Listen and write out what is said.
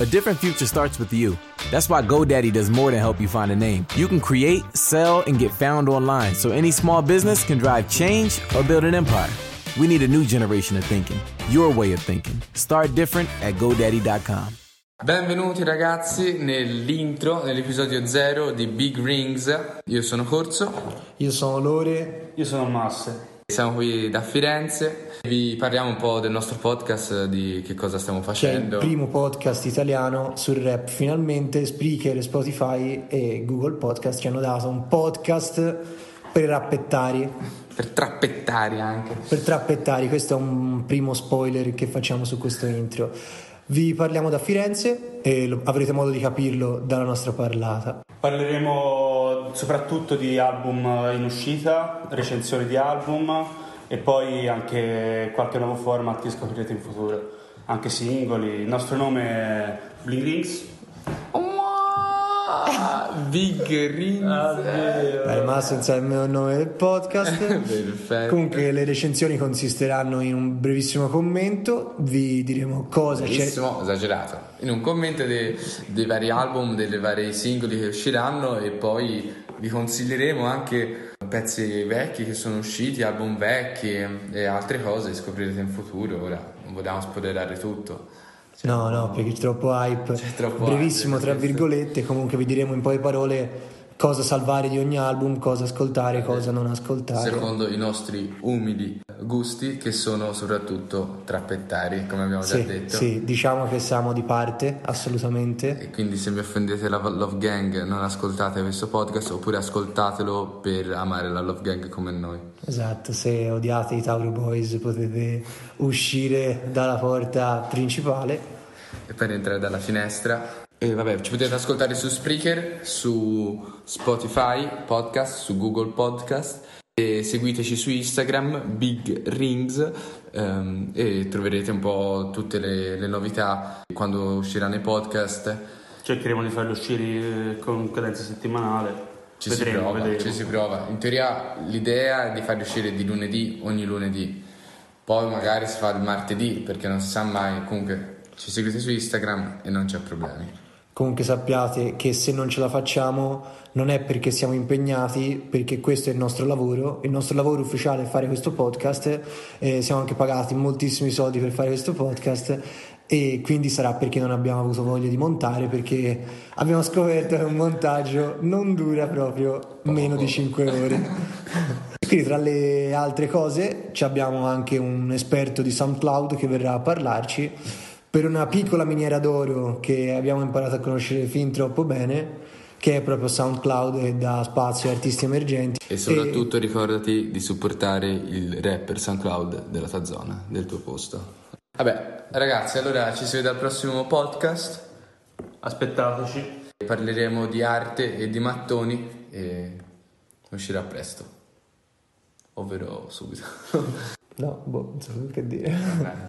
A different future starts with you. That's why GoDaddy does more than help you find a name. You can create, sell, and get found online so any small business can drive change or build an empire. We need a new generation of thinking, your way of thinking. Start different at GoDaddy.com. Benvenuti ragazzi nell'intro, nell'episodio 0 di Big Rings. Io sono Corso. Io sono Lore. Io sono Masse. Siamo qui da Firenze, vi parliamo un po' del nostro podcast, di che cosa stiamo facendo. Cioè il primo podcast italiano sul rap. Finalmente Spreaker, Spotify e Google Podcast ci hanno dato un podcast per rappettari. Per trappettari anche. Per trappettari, questo è un primo spoiler che facciamo su questo intro. Vi parliamo da Firenze e avrete modo di capirlo dalla nostra parlata. Parleremo soprattutto di album in uscita, recensioni di album e poi anche qualche nuovo format che scoprirete in futuro, anche singoli. Il nostro nome è Bling Rings. Big Rings. È rimasto senza il mio nome del podcast. Perfetto. Comunque le recensioni consisteranno in un brevissimo commento, vi diremo cosa c'è. Bellissimo, esagerato. In un commento dei, dei vari album, dei vari singoli che usciranno e poi vi consiglieremo anche pezzi vecchi che sono usciti, album vecchi e altre cose che scoprirete in futuro. Ora non vogliamo spoilerare tutto. No, no, perché c'è troppo hype. C'è troppo Brevissimo, hype, tra virgolette, comunque vi diremo in poche parole cosa salvare di ogni album, cosa ascoltare, cosa non ascoltare. Secondo i nostri umili gusti, che sono soprattutto trappettari, come abbiamo già Sì, detto. sì, diciamo che siamo di parte, assolutamente. E quindi se mi offendete la Love Gang non ascoltate questo podcast oppure ascoltatelo per amare la Love Gang come noi. Esatto, se odiate i Tauro Boys potete uscire dalla porta principale. E poi rientrare dalla finestra. E vabbè, ci potete ascoltare su Spreaker, su Spotify Podcast, su Google Podcast. E seguiteci su Instagram, Big Rings, ehm, e troverete un po' tutte le, le novità quando usciranno i podcast. Cercheremo di farli uscire con cadenza settimanale. Ci vedremo, si prova, vedremo. ci si prova. In teoria l'idea è di farli uscire di lunedì ogni lunedì. Poi magari si fa il martedì perché non si sa mai. Comunque ci seguite su Instagram e non c'è problemi. Comunque sappiate che se non ce la facciamo non è perché siamo impegnati, perché questo è il nostro lavoro, il nostro lavoro ufficiale è fare questo podcast, eh, siamo anche pagati moltissimi soldi per fare questo podcast e quindi sarà perché non abbiamo avuto voglia di montare, perché abbiamo scoperto che un montaggio non dura proprio meno di 5 ore. Quindi tra le altre cose abbiamo anche un esperto di SoundCloud che verrà a parlarci per una piccola miniera d'oro che abbiamo imparato a conoscere fin troppo bene, che è proprio SoundCloud e dà spazio a artisti emergenti. E soprattutto ricordati di supportare il rapper SoundCloud della tua zona, del tuo posto. Vabbè, ragazzi, allora ci si vede al prossimo podcast. Aspettateci. Parleremo di arte e di mattoni e uscirà presto. Ovvero subito. No, boh, non so che dire.